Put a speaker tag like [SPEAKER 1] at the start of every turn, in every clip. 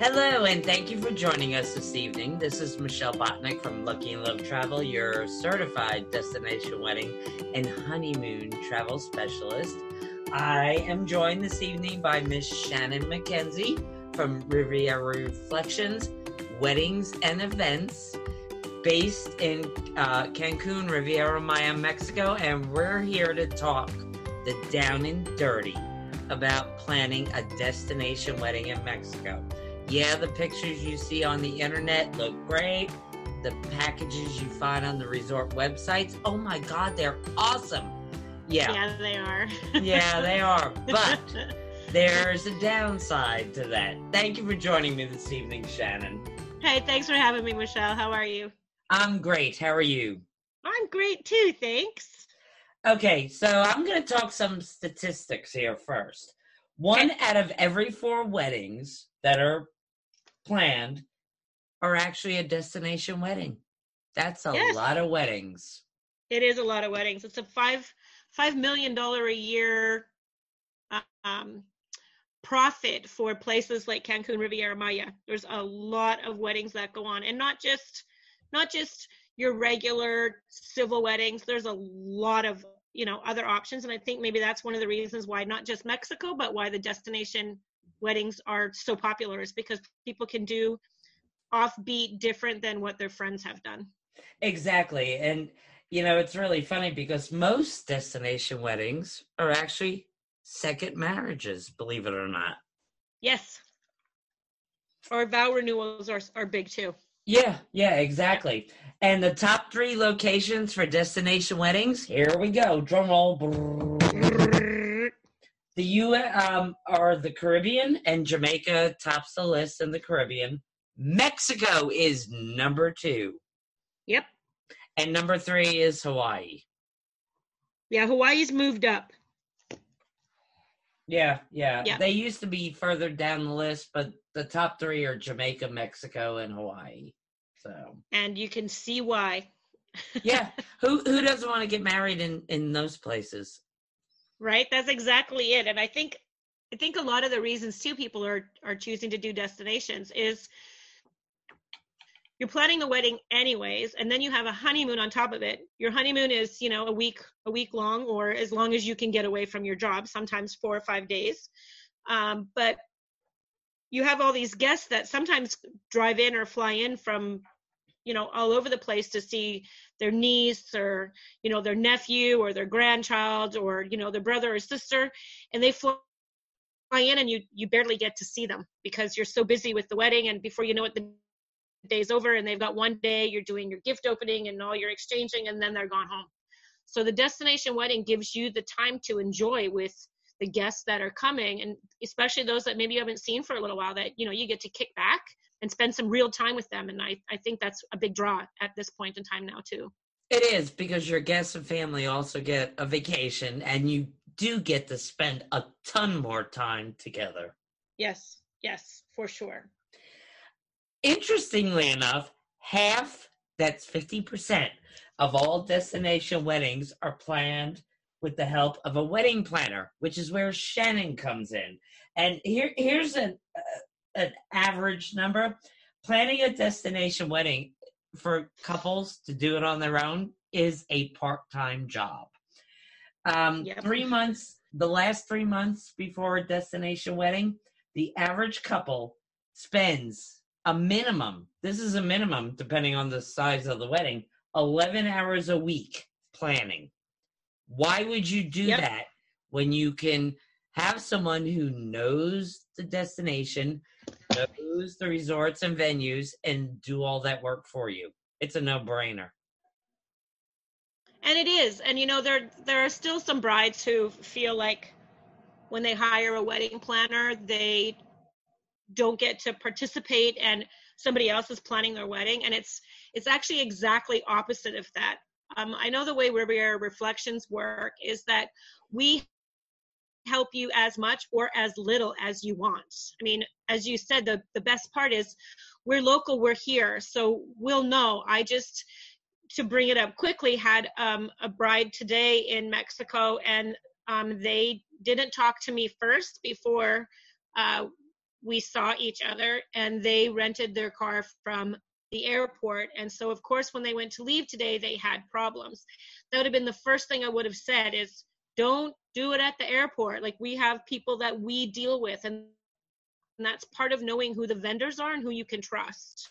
[SPEAKER 1] Hello, and thank you for joining us this evening. This is Michelle Botnick from Lucky Love Travel, your certified destination wedding and honeymoon travel specialist. I am joined this evening by Miss Shannon McKenzie from Riviera Reflections, Weddings and Events, based in uh, Cancun, Riviera Maya, Mexico, and we're here to talk the down and dirty about planning a destination wedding in Mexico. Yeah, the pictures you see on the internet look great. The packages you find on the resort websites, oh my God, they're awesome. Yeah.
[SPEAKER 2] Yeah, they are.
[SPEAKER 1] yeah, they are. But there's a downside to that. Thank you for joining me this evening, Shannon.
[SPEAKER 2] Hey, thanks for having me, Michelle. How are you?
[SPEAKER 1] I'm great. How are you?
[SPEAKER 2] I'm great too, thanks.
[SPEAKER 1] Okay, so I'm going to talk some statistics here first. One out of every four weddings that are planned are actually a destination wedding. That's a
[SPEAKER 2] Yes.
[SPEAKER 1] lot of weddings.
[SPEAKER 2] It is a lot of weddings. It's a five five million dollar a year um, profit for places like Cancun, Riviera Maya. There's a lot of weddings that go on, and not just not just your regular civil weddings. There's a lot of you know other options, and I think maybe that's one of the reasons why not just Mexico, but why the destination weddings are so popular is because people can do offbeat, different than what their friends have done.
[SPEAKER 1] Exactly. And, you know, it's really funny because most destination weddings are actually second marriages, believe it or not.
[SPEAKER 2] Yes. Or vow renewals are are big too.
[SPEAKER 1] Yeah, yeah, exactly. And the top three locations for destination weddings, here we go. Drum roll. The U um, are the Caribbean and Jamaica tops the list in the Caribbean. Mexico is number two,
[SPEAKER 2] Yep.
[SPEAKER 1] and number three is Hawaii.
[SPEAKER 2] Yeah, Hawaii's moved up.
[SPEAKER 1] Yeah, yeah,
[SPEAKER 2] Yeah.
[SPEAKER 1] They used to be further down the list, but the top three are Jamaica, Mexico, and Hawaii. So
[SPEAKER 2] And you can see why.
[SPEAKER 1] yeah, who who doesn't want to get married in in those places?
[SPEAKER 2] Right? That's exactly it. And I think I think a lot of the reasons too people are are choosing to do destinations is you're planning the wedding anyways and then you have a honeymoon on top of it your honeymoon is you know a week a week long or as long as you can get away from your job sometimes four or five days um, but you have all these guests that sometimes drive in or fly in from you know all over the place to see their niece or you know their nephew or their grandchild or you know their brother or sister and they fly in and you you barely get to see them because you're so busy with the wedding and before you know it the day's over and they've got one day you're doing your gift opening and all your exchanging and then they're gone home. So the destination wedding gives you the time to enjoy with the guests that are coming and especially those that maybe you haven't seen for a little while that you know you get to kick back and spend some real time with them and i i think that's a big draw at this point in time now too
[SPEAKER 1] It is because your guests and family also get a vacation, and you do get to spend a ton more time together.
[SPEAKER 2] yes yes for sure
[SPEAKER 1] Interestingly enough, half that's 50% of all destination weddings are planned with the help of a wedding planner, which is where Shannon comes in. And here here's an uh, an average number. Planning a destination wedding for couples to do it on their own is a part-time job. Um,
[SPEAKER 2] Yep.
[SPEAKER 1] 3 months the last 3 months before a destination wedding, the average couple spends a minimum, this is a minimum depending on the size of the wedding, 11 hours a week planning. Why would you do
[SPEAKER 2] Yep.
[SPEAKER 1] that when you can have someone who knows the destination, knows the resorts and venues, and do all that work for you? It's a no brainer.
[SPEAKER 2] and it is and you know there there are still some brides who feel like when they hire a wedding planner they don't get to participate and somebody else is planning their wedding and it's it's actually exactly opposite of that um, i know the way riviera reflections work is that we help you as much or as little as you want i mean as you said the the best part is we're local we're here so we'll know i just to bring it up quickly, had um, a bride today in Mexico, and um, they didn't talk to me first before uh, we saw each other and they rented their car from the airport. And so, of course, when they went to leave today, they had problems. That would have been the first thing I would have said is don't do it at the airport. Like we have people that we deal with, and, and that's part of knowing who the vendors are and who you can trust.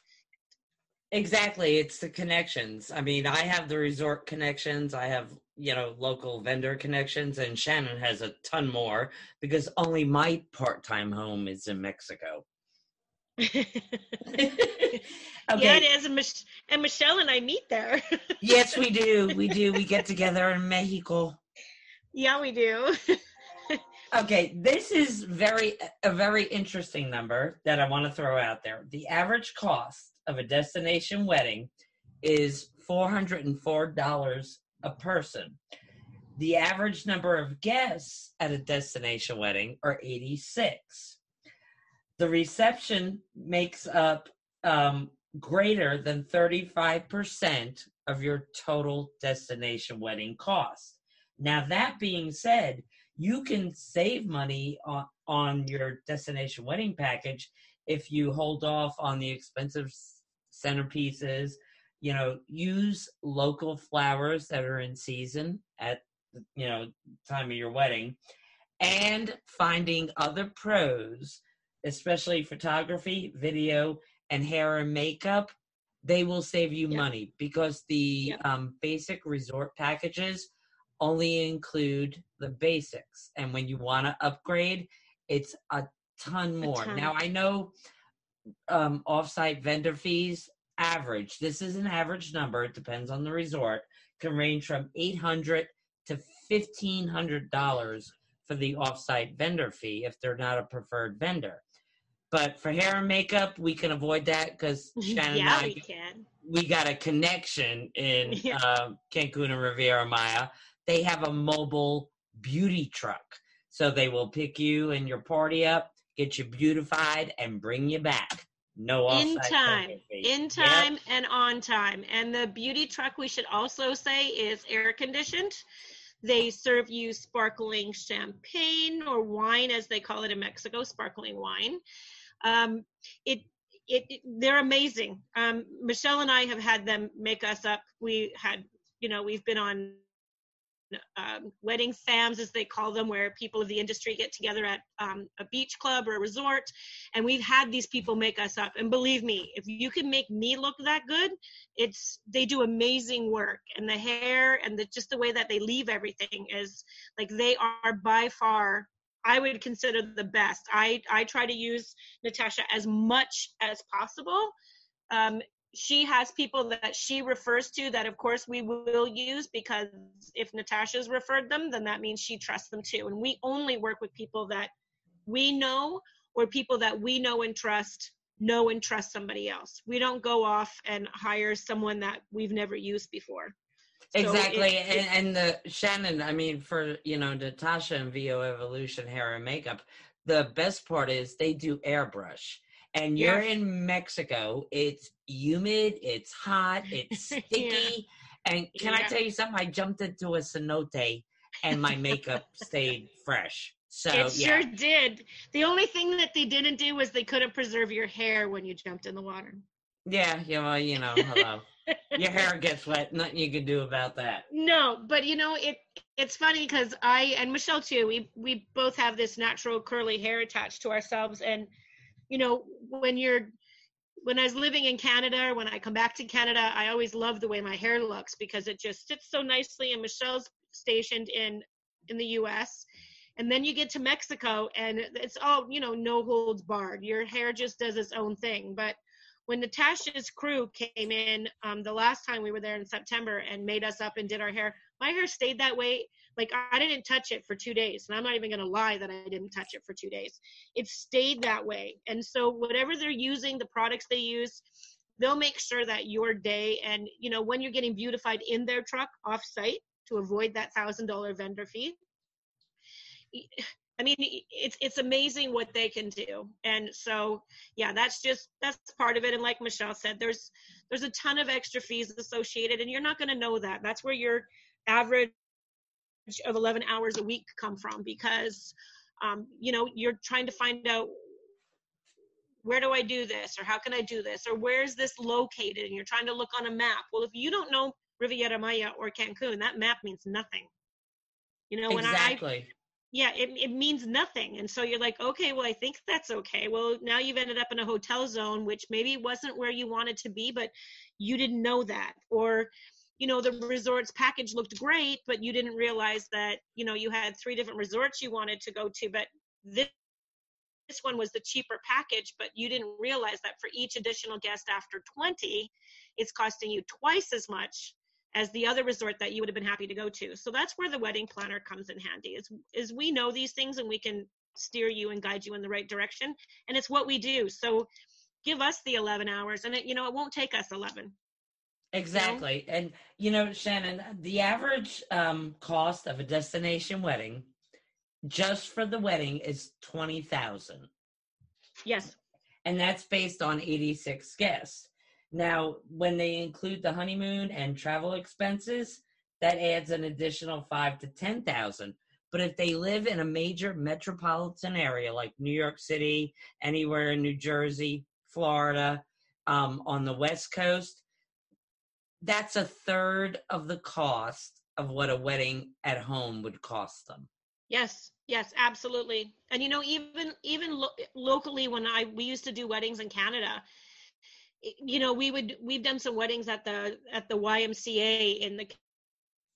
[SPEAKER 1] Exactly. It's the connections. I mean, I have the resort connections. I have, you know, local vendor connections, and Shannon has a ton more because only my part time home is in Mexico.
[SPEAKER 2] okay. Yeah, it is. And, Mich- and Michelle and I meet there.
[SPEAKER 1] yes, we do. We do. We get together in Mexico.
[SPEAKER 2] Yeah, we do.
[SPEAKER 1] okay, this is very a very interesting number that I want to throw out there. The average cost of a destination wedding is $404 a person. The average number of guests at a destination wedding are 86. The reception makes up um, greater than 35% of your total destination wedding cost. Now, that being said, you can save money on, on your destination wedding package if you hold off on the expensive centerpieces. You know, use local flowers that are in season at you know time of your wedding, and finding other pros, especially photography, video, and hair and makeup. They will save you money because the um, basic resort packages only include the basics, and when you want to upgrade, it's a ton more. A ton. Now I know um, offsite vendor fees average. This is an average number. It depends on the resort. Can range from eight hundred to fifteen hundred dollars for the offsite vendor fee if they're not a preferred vendor. But for hair and makeup, we can avoid that because Shannon
[SPEAKER 2] yeah,
[SPEAKER 1] and I,
[SPEAKER 2] we can.
[SPEAKER 1] We got a connection in yeah. uh, Cancun and Riviera Maya. They have a mobile beauty truck, so they will pick you and your party up get you beautified, and bring you back. No
[SPEAKER 2] in time, in time, yep. and on time. And the beauty truck, we should also say, is air conditioned. They serve you sparkling champagne or wine, as they call it in Mexico, sparkling wine. Um, it, it, it, they're amazing. Um, Michelle and I have had them make us up. We had, you know, we've been on um, wedding fams, as they call them, where people of the industry get together at um, a beach club or a resort. And we've had these people make us up. And believe me, if you can make me look that good, it's they do amazing work. And the hair and the just the way that they leave everything is like they are by far I would consider the best. I I try to use Natasha as much as possible. Um, she has people that she refers to that of course we will use because if natasha's referred them then that means she trusts them too. And we only work with people that we know or people that we know and trust know and trust somebody else. We don't go off and hire someone that we've never used before.
[SPEAKER 1] Exactly. so it, and, and the shannon i mean for you know natasha and vo evolution hair and makeup the best part is they do airbrush and you're yes. in Mexico, it's humid, it's hot, it's sticky. yeah. And can yeah. I tell you something? I jumped into a cenote and my makeup stayed fresh. So
[SPEAKER 2] it yeah. sure did. The only thing that they didn't do was they couldn't preserve your hair when you jumped in the water.
[SPEAKER 1] Yeah, yeah, well, you know, hello. your hair gets wet. Nothing you can do about that.
[SPEAKER 2] No, but you know it. It's funny because I and Michelle too. We we both have this natural curly hair attached to ourselves, and you know, when you're when I was living in Canada, or when I come back to Canada, I always love the way my hair looks because it just sits so nicely. And Michelle's stationed in in the U.S. And then you get to Mexico, and it's all you know, no holds barred. Your hair just does its own thing. But when Natasha's crew came in um, the last time we were there in September and made us up and did our hair, my hair stayed that way like I didn't touch it for two days, and I'm not even gonna lie that I didn't touch it for two days. It stayed that way, and so whatever they're using, the products they use, they'll make sure that your day and you know when you're getting beautified in their truck off site to avoid that thousand dollar vendor fee. I mean, it's it's amazing what they can do, and so yeah, that's just that's part of it. And like Michelle said, there's there's a ton of extra fees associated, and you're not going to know that. That's where your average of 11 hours a week come from because um, you know you're trying to find out where do I do this? Or how can I do this? Or where's this located? And you're trying to look on a map. Well, if you don't know Riviera Maya or Cancun, that map means nothing. You know, when
[SPEAKER 1] exactly.
[SPEAKER 2] I yeah, it, it means nothing. And so you're like, okay, well, I think that's okay. Well, now you've ended up in a hotel zone, which maybe wasn't where you wanted to be, but you didn't know that. Or, you know, the resorts package looked great, but you didn't realize that, you know, you had three different resorts you wanted to go to, but this this one was the cheaper package, but you didn't realize that for each additional guest after 20, it's costing you twice as much as the other resort that you would have been happy to go to. So that's where the wedding planner comes in handy. Is is we know these things and we can steer you and guide you in the right direction, and it's what we do. So give us the 11 hours, and it you know it won't take us 11.
[SPEAKER 1] Exactly, and you know, Shannon, the average um, cost of a destination wedding, just for the wedding, is twenty thousand.
[SPEAKER 2] Yes,
[SPEAKER 1] and that's based on 86 guests. Now, when they include the honeymoon and travel expenses, that adds an additional five to ten thousand. But if they live in a major metropolitan area like New York City, anywhere in New Jersey, Florida, um, on the West Coast, that's a third of the cost of what a wedding at home would cost them.
[SPEAKER 2] Yes, yes, absolutely. And you know, even even lo- locally, when I we used to do weddings in Canada, you know we would we've done some weddings at the at the ymca in the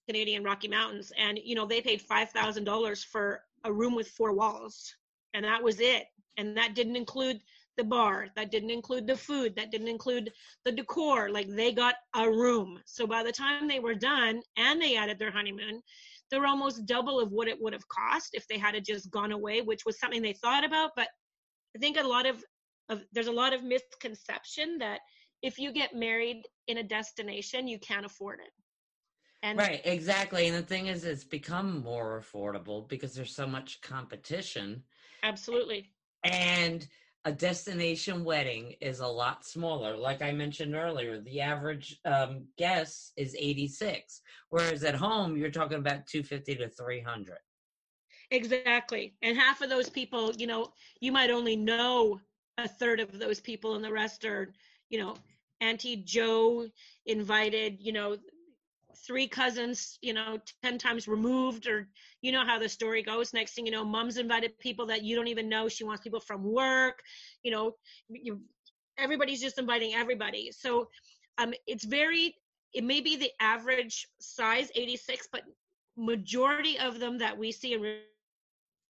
[SPEAKER 2] canadian rocky mountains and you know they paid five thousand dollars for a room with four walls and that was it and that didn't include the bar that didn't include the food that didn't include the decor like they got a room. So by the time they were done and they added their honeymoon they're almost double of what it would have cost if they had just gone away which was something they thought about. But i think a lot of of there's a lot of misconception that if you get married in a destination you can't afford it.
[SPEAKER 1] And right exactly. And the thing is it's become more affordable because there's so much competition.
[SPEAKER 2] Absolutely.
[SPEAKER 1] And a destination wedding is a lot smaller. Like i mentioned earlier the average um, guest is 86 whereas at home you're talking about 250 to 300
[SPEAKER 2] exactly. And half of those people you know you might only know a third of those people and the rest are you know auntie joe invited you know three cousins you know 10 times removed or you know how the story goes next thing you know mom's invited people that you don't even know she wants people from work you know you everybody's just inviting everybody so um it's very it may be the average size 86 but majority of them that we see in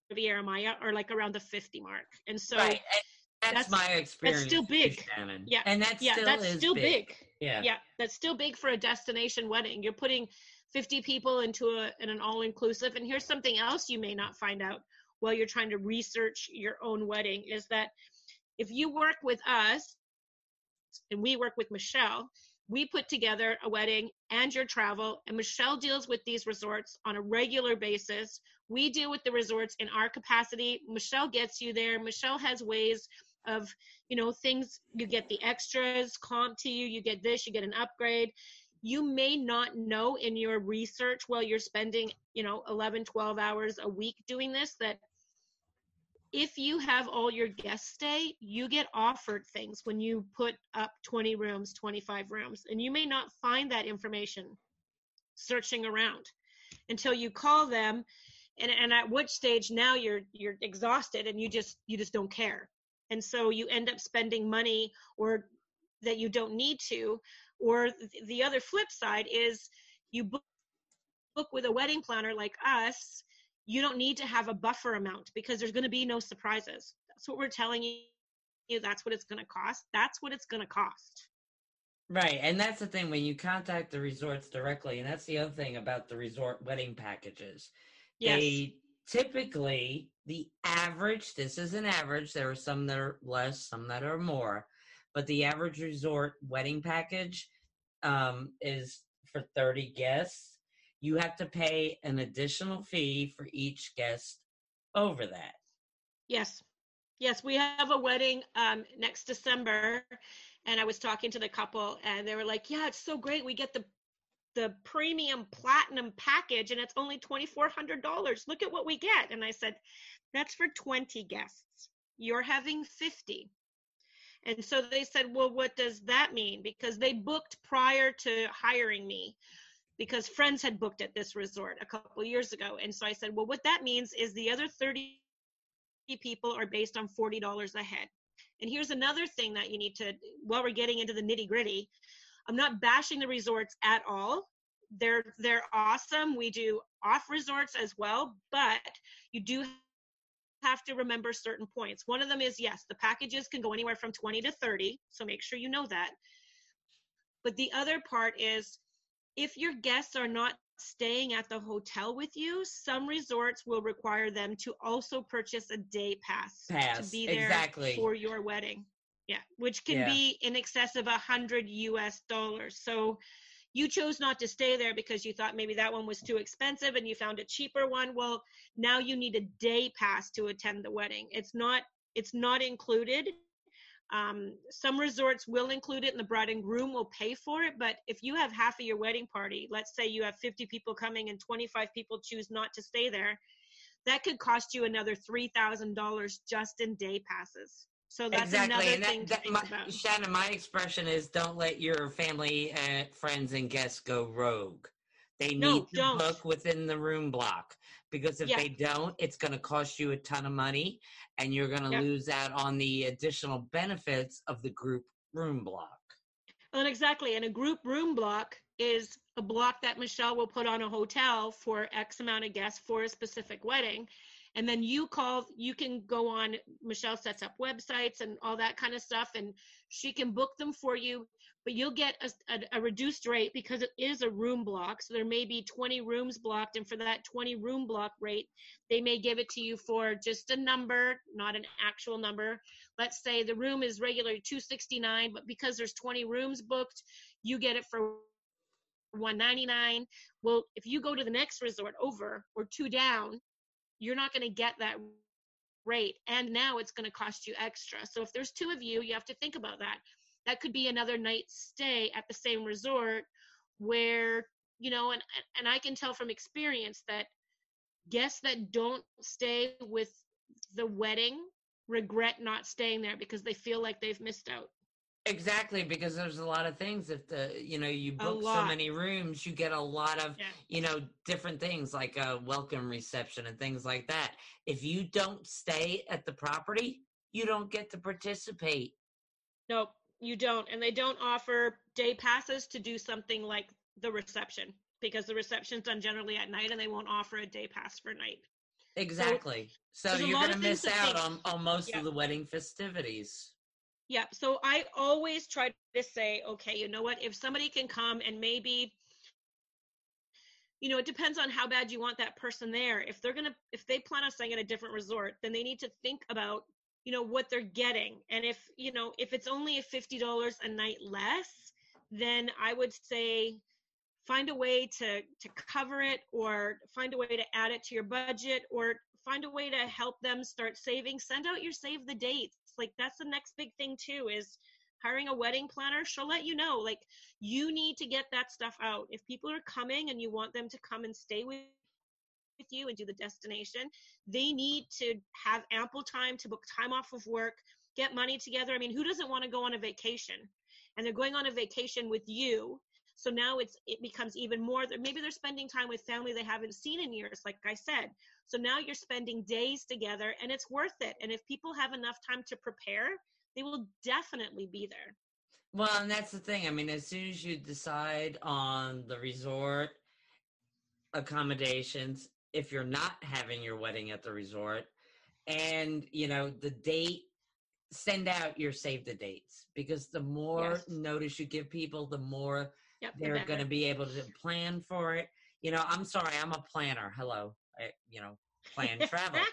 [SPEAKER 2] Riviera Maya are like around the 50 mark and so
[SPEAKER 1] right. That's, that's, my experience.
[SPEAKER 2] That's still big.
[SPEAKER 1] Shannon.
[SPEAKER 2] Yeah.
[SPEAKER 1] And that's
[SPEAKER 2] yeah,
[SPEAKER 1] still
[SPEAKER 2] that's still
[SPEAKER 1] big.
[SPEAKER 2] big.
[SPEAKER 1] Yeah.
[SPEAKER 2] Yeah. That's still big for a destination wedding. You're putting 50 people into a in an all inclusive. And here's something else you may not find out while you're trying to research your own wedding is that if you work with us and we work with Michelle, we put together a wedding and your travel and Michelle deals with these resorts on a regular basis. We deal with the resorts in our capacity. Michelle gets you there. Michelle has ways of you know things you get the extras comp to you you get this you get an upgrade. You may not know in your research while you're spending you know 11 12 hours a week doing this that if you have all your guests stay you get offered things when you put up 20 rooms 25 rooms and you may not find that information searching around until you call them and, and at which stage now you're you're exhausted and you just you just don't care and so you end up spending money or that you don't need to or the other flip side is you book, book with a wedding planner like us you don't need to have a buffer amount because there's going to be no surprises. That's what we're telling you that's what it's going to cost that's what it's going to cost.
[SPEAKER 1] Right and that's the thing when you contact the resorts directly and that's the other thing about the resort wedding packages. Yes. they typically the average this is an average there are some that are less some that are more but the average resort wedding package um, is for 30 guests you have to pay an additional fee for each guest over that.
[SPEAKER 2] Yes. Yes we have a wedding um, next december and i was talking to the couple and they were like yeah it's so great we get the the premium platinum package and it's only $2400 look at what we get and i said that's for 20 guests you're having 50 And so they said, Well, what does that mean? Because they booked prior to hiring me because friends had booked at this resort a couple years ago. And so I said, Well, what that means is the other 30 people are based on $40 a head. And here's another thing that you need to, while we're getting into the nitty gritty, I'm not bashing the resorts at all. They're they're awesome. We do off resorts as well, but you do have to remember certain points. One of them is yes, the packages can go anywhere from 20 to 30, so make sure you know that. But the other part is if your guests are not staying at the hotel with you, some resorts will require them to also purchase a day pass,
[SPEAKER 1] pass.
[SPEAKER 2] to be there
[SPEAKER 1] exactly.
[SPEAKER 2] for your wedding. Yeah, which can
[SPEAKER 1] Yeah.
[SPEAKER 2] be in excess of a hundred US dollars. So you chose not to stay there because you thought maybe that one was too expensive and you found a cheaper one. Well, now you need a day pass to attend the wedding. It's not it's not included. Um, some resorts will include it and the bride and groom will pay for it. But if you have half of your wedding party, let's say you have 50 people coming and 25 people choose not to stay there, that could cost you another $3,000 just in day passes. So that's
[SPEAKER 1] exactly.
[SPEAKER 2] another
[SPEAKER 1] And
[SPEAKER 2] thing
[SPEAKER 1] that, that my. Shannon, my expression is don't let your family, uh, friends, and guests go rogue. They need
[SPEAKER 2] No,
[SPEAKER 1] to
[SPEAKER 2] don't.
[SPEAKER 1] book within the room block because if
[SPEAKER 2] Yeah.
[SPEAKER 1] they don't, it's going to cost you a ton of money and you're going to
[SPEAKER 2] Yep.
[SPEAKER 1] lose out on the additional benefits of the group room block.
[SPEAKER 2] And exactly. And a group room block is a block that Michelle will put on a hotel for X amount of guests for a specific wedding. And then you call, you can go on, Michelle sets up websites and all that kind of stuff, and she can book them for you. But you'll get a, a, a reduced rate because it is a room block. So there may be 20 rooms blocked. And for that 20 room block rate, they may give it to you for just a number, not an actual number let's say the room is regularly 269 but because there's 20 rooms booked you get it for 199 well if you go to the next resort over or two down you're not going to get that rate and now it's going to cost you extra so if there's two of you you have to think about that that could be another night's stay at the same resort where you know and and i can tell from experience that guests that don't stay with the wedding regret not staying there because they feel like they've missed out.
[SPEAKER 1] Exactly, because there's a lot of things. If the you know you book so many rooms, you get a lot of
[SPEAKER 2] Yeah.
[SPEAKER 1] you know different things like a welcome reception and things like that. If you don't stay at the property, you don't get to participate.
[SPEAKER 2] Nope, you don't. And they don't offer day passes to do something like the reception because the reception's done generally at night and they won't offer a day pass for night.
[SPEAKER 1] Exactly. So,
[SPEAKER 2] a
[SPEAKER 1] you're going to miss out on, on most
[SPEAKER 2] Yeah.
[SPEAKER 1] of the wedding festivities.
[SPEAKER 2] Yeah, so I always try to say, okay, you know what? If somebody can come and maybe you know, it depends on how bad you want that person there. If they're going to if they plan on staying at a different resort, then they need to think about, you know, what they're getting. And if, you know, if it's only a $50 a night less, then I would say find a way to to cover it or find a way to add it to your budget or find a way to help them start saving send out your save the dates like that's the next big thing too is hiring a wedding planner. She'll let you know like you need to get that stuff out. If people are coming and you want them to come and stay with with you and do the destination they need to have ample time to book time off of work get money together. I mean who doesn't want to go on a vacation? And they're going on a vacation with you so now it's it becomes even more maybe they're spending time with family they haven't seen in years like i said so now you're spending days together and it's worth it and if people have enough time to prepare they will definitely be there
[SPEAKER 1] Well, and that's the thing. I mean, as soon as you decide on the resort accommodations, if you're not having your wedding at the resort, and you know the date, send out your save the dates because the more
[SPEAKER 2] Yes.
[SPEAKER 1] notice you give people, the more
[SPEAKER 2] yep the
[SPEAKER 1] they're going to be able to plan for it. You know, I'm sorry, I'm a planner. Hello, I, you know, plan travel.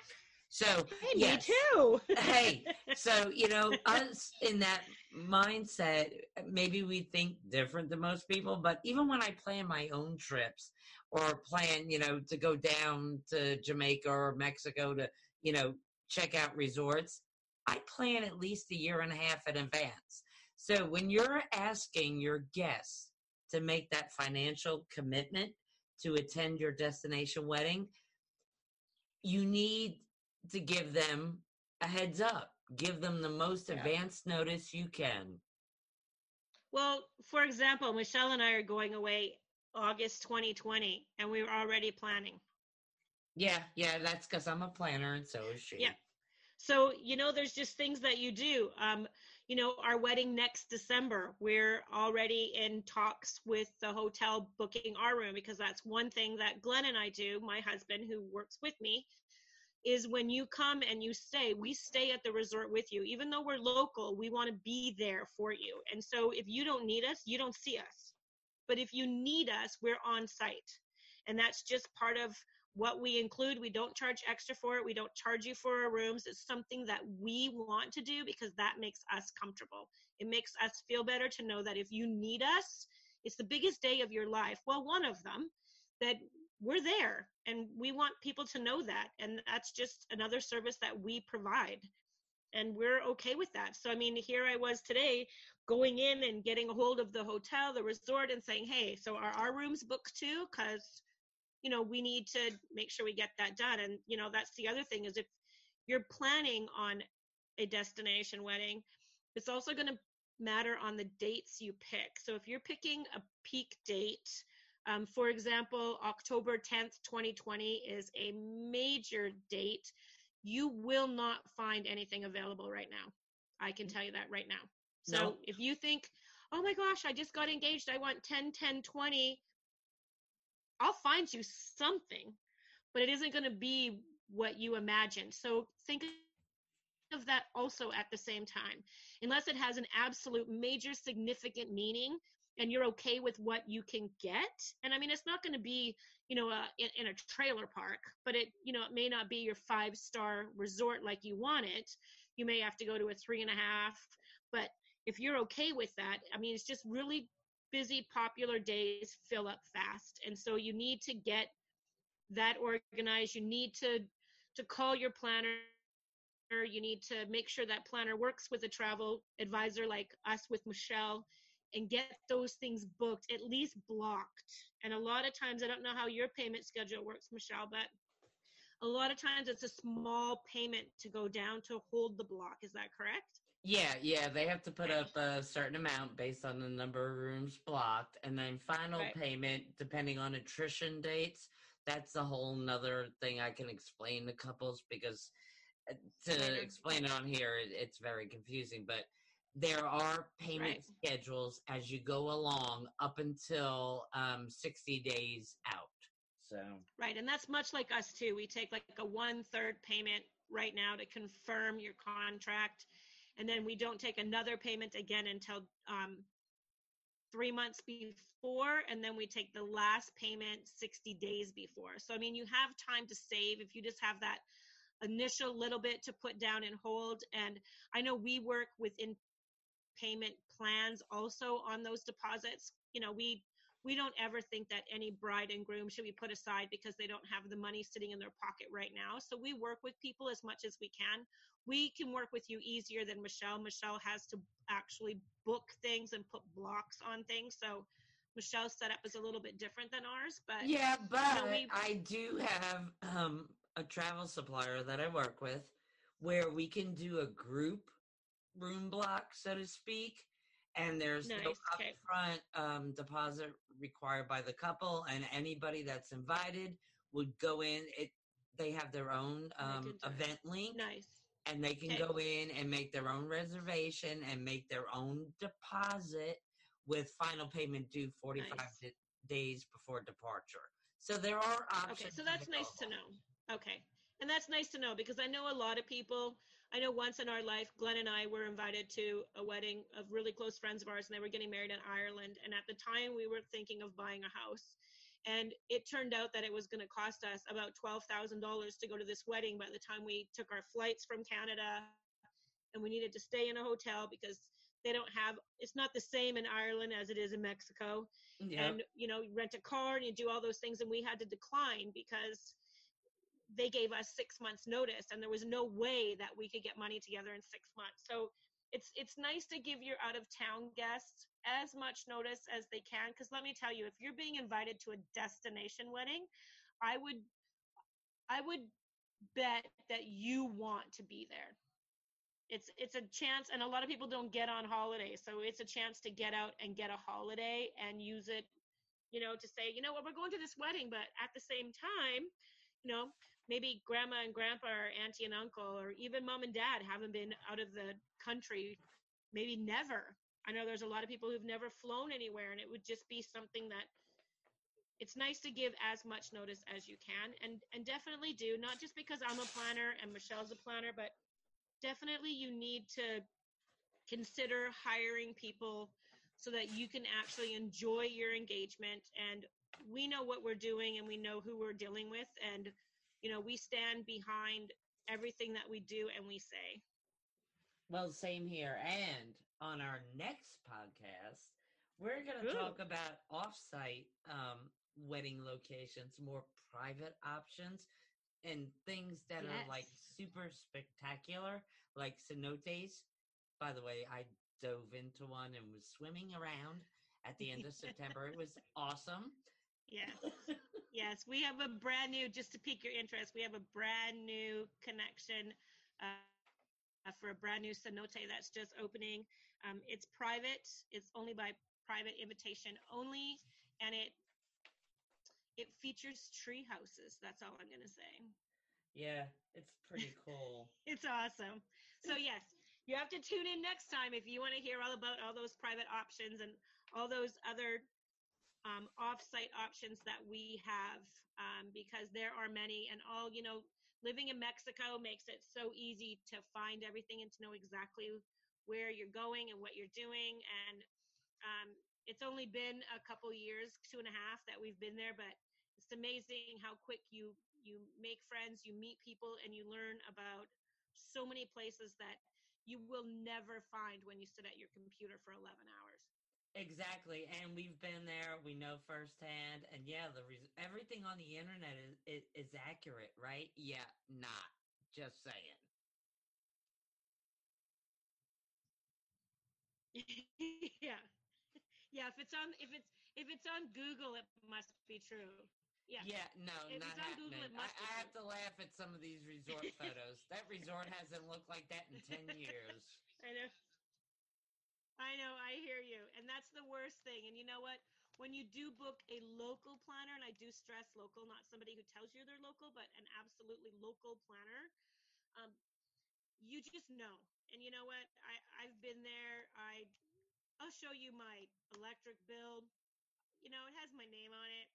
[SPEAKER 1] So
[SPEAKER 2] hey
[SPEAKER 1] yes.
[SPEAKER 2] me too
[SPEAKER 1] Hey, so you know us in that mindset eh, maybe we think different than most people but even when i plan my own trips or plan you know to go down to jamaica or mexico to you know check out resorts i plan at least a year and a half in advance so when you're asking your guests to make that financial commitment to attend your destination wedding you need to give them a heads up give them the most
[SPEAKER 3] Yeah.
[SPEAKER 1] advanced notice you can.
[SPEAKER 2] Well, for example, Michelle and I are going away August 2020, and we were already planning.
[SPEAKER 1] Yeah, yeah, that's because I'm a planner and so is she.
[SPEAKER 2] Yeah. So, you know, there's just things that you do. Um, you know, our wedding next December, we're already in talks with the hotel booking our room because that's one thing that Glenn and I do, my husband who works with me, is when you come and you stay, we stay at the resort with you. Even though we're local, we want to be there for you. And so if you don't need us, you don't see us. But if you need us, we're on site. And that's just part of what we include. We don't charge extra for it. We don't charge you for our rooms. It's something that we want to do because that makes us comfortable. It makes us feel better to know that if you need us, it's the biggest day of your life. Well, one of them, that we're there and we want people to know that. And that's just another service that we provide. And we're okay with that. So, I mean, here I was today going in and getting a hold of the hotel, the resort, and saying, hey, so are our rooms booked too? Because you know we need to make sure we get that done. And you know that's the other thing is if you're planning on a destination wedding it's also going to matter on the dates you pick. So if you're picking a peak date um, for example october 10th 2020 is a major date you will not find anything available right now. I can tell you that right now. So
[SPEAKER 1] No.
[SPEAKER 2] if you think oh my gosh i just got engaged. I want 10 10 20 I'll find you something, but it isn't going to be what you imagined. So think of that also at the same time. Unless it has an absolute major significant meaning and you're okay with what you can get. And I mean, it's not going to be, you know, uh, in, in a trailer park, but it, you know, it may not be your five star resort like you want it. You may have to go to a three and a half. But if you're okay with that, I mean, it's just really busy popular days fill up fast. And so you need to get that organized. You need to to call your planner. You need to make sure that planner works with a travel advisor like us with michelle and get those things booked at least blocked. And a lot of times i don't know how your payment schedule works michelle but a lot of times it's a small payment to go down to hold the block. Is that correct
[SPEAKER 1] Yeah, yeah, they have to put up a certain amount based on the number of rooms blocked, and then final
[SPEAKER 2] Right.
[SPEAKER 1] payment depending on attrition dates. That's a whole nother thing I can explain to couples because uh, to explain it on here, it's very confusing. But there are payment
[SPEAKER 2] Right.
[SPEAKER 1] schedules as you go along up until um, 60 days out. So,
[SPEAKER 2] Right, and that's much like us too. We take like a one third payment right now to confirm your contract, and then we don't take another payment again until um, three months before, and then we take the last payment 60 days before. So, I mean, you have time to save if you just have that initial little bit to put down and hold. And I know we work within payment plans also on those deposits. You know, we we don't ever think that any bride and groom should be put aside because they don't have the money sitting in their pocket right now. So we work with people as much as we can. We can work with you easier than Michelle. Michelle has to actually book things and put blocks on things. So Michelle's setup is a little bit different than ours, but
[SPEAKER 1] yeah, but
[SPEAKER 2] we-
[SPEAKER 1] I do have um, a travel supplier that I work with where we can do a group room block, so to speak. And there's no
[SPEAKER 2] Nice, okay.
[SPEAKER 1] upfront um, deposit required by the couple, and anybody that's invited would go in. It they have their own um,
[SPEAKER 2] can do it.
[SPEAKER 1] event link,
[SPEAKER 2] nice.
[SPEAKER 1] and they can
[SPEAKER 2] Okay.
[SPEAKER 1] go in and make their own reservation and make their own deposit with final payment due 45
[SPEAKER 2] Nice.
[SPEAKER 1] di- days before departure. So there are options.
[SPEAKER 2] Okay, so that's nice to know. Okay. And that's nice to know because I know a lot of people, I know once in our life, Glenn and I were invited to a wedding of really close friends of ours, and they were getting married in Ireland. And at the time, we were thinking of buying a house. And it turned out that it was going to cost us about $12,000 to go to this wedding by the time we took our flights from Canada. And we needed to stay in a hotel because they don't have, it's not the same in Ireland as it is in Mexico
[SPEAKER 1] Yep.
[SPEAKER 2] and you know you rent a car and you do all those things and we had to decline because they gave us six months notice and there was no way that we could get money together in six months. So it's it's nice to give your out of town guests as much notice as they can because let me tell you if you're being invited to a destination wedding i would i would bet that you want to be there. It's it's a chance and a lot of people don't get on holiday so it's a chance to get out and get a holiday and use it you know to say you know what? We're going to this wedding but at the same time you know maybe grandma and grandpa or auntie and uncle or even mom and dad haven't been out of the country maybe never. I know there's a lot of people who've never flown anywhere and it would just be something that it's nice to give as much notice as you can and and definitely do not just because i'm a planner and michelle's a planner but definitely you need to consider hiring people so that you can actually enjoy your engagement and we know what we're doing and we know who we're dealing with and you know we stand behind everything that we do and we say
[SPEAKER 1] Well, same here. And on our next podcast, we're going to talk about offsite um, wedding locations, more private options, and things that are like super spectacular, like cenotes. By the way, I dove into one and was swimming around at the end of September. It was awesome.
[SPEAKER 2] yes yes we have a brand new just to pique your interest we have a brand new connection uh, for a brand new cenote that's just opening. Um, it's private it's only by private invitation only and it it features tree houses that's all i'm going to say.
[SPEAKER 1] Yeah, it's pretty cool.
[SPEAKER 2] it's awesome. So yes you have to tune in next time if you want to hear all about all those private options and all those other um, off-site options that we have um, because there are many and all you know living in mexico makes it so easy to find everything and to know exactly where you're going and what you're doing and um, it's only been a couple years two and a half that we've been there but it's amazing how quick you you make friends you meet people and you learn about so many places that you will never find when you sit at your computer for 11 hours
[SPEAKER 1] Exactly, and we've been there. We know firsthand, and yeah, the res- everything on the internet is, is is accurate, right? Yeah, not just saying.
[SPEAKER 2] yeah yeah if it's on if it's if it's on google it must be true yeah
[SPEAKER 1] Yeah, no,
[SPEAKER 2] If
[SPEAKER 1] not
[SPEAKER 2] it's on Google,
[SPEAKER 1] happening.
[SPEAKER 2] it
[SPEAKER 1] I, I have to laugh at some of these resort photos. that resort hasn't looked like that in ten years.
[SPEAKER 2] i know i know i hear you and that's the worst thing and you know what? When you do book a local planner and i do stress local not somebody who tells you they're local but an absolutely local planner um, you just know and you know what? I i've been there i i'll show you my electric bill you know it has my name on it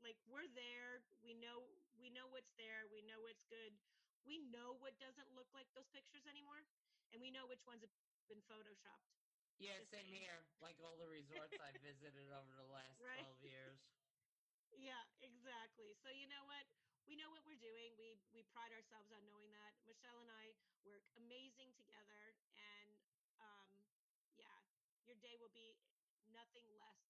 [SPEAKER 2] like we're there we know we know what's there we know what's good we know what doesn't look like those pictures anymore and we know which ones have been photoshopped
[SPEAKER 1] Yeah, same here. Like all the resorts I visited over the last
[SPEAKER 2] Right.
[SPEAKER 1] twelve years.
[SPEAKER 2] yeah exactly so you know what we know what we're doing we we pride ourselves on knowing that michelle and i work amazing together and um yeah your day will be nothing less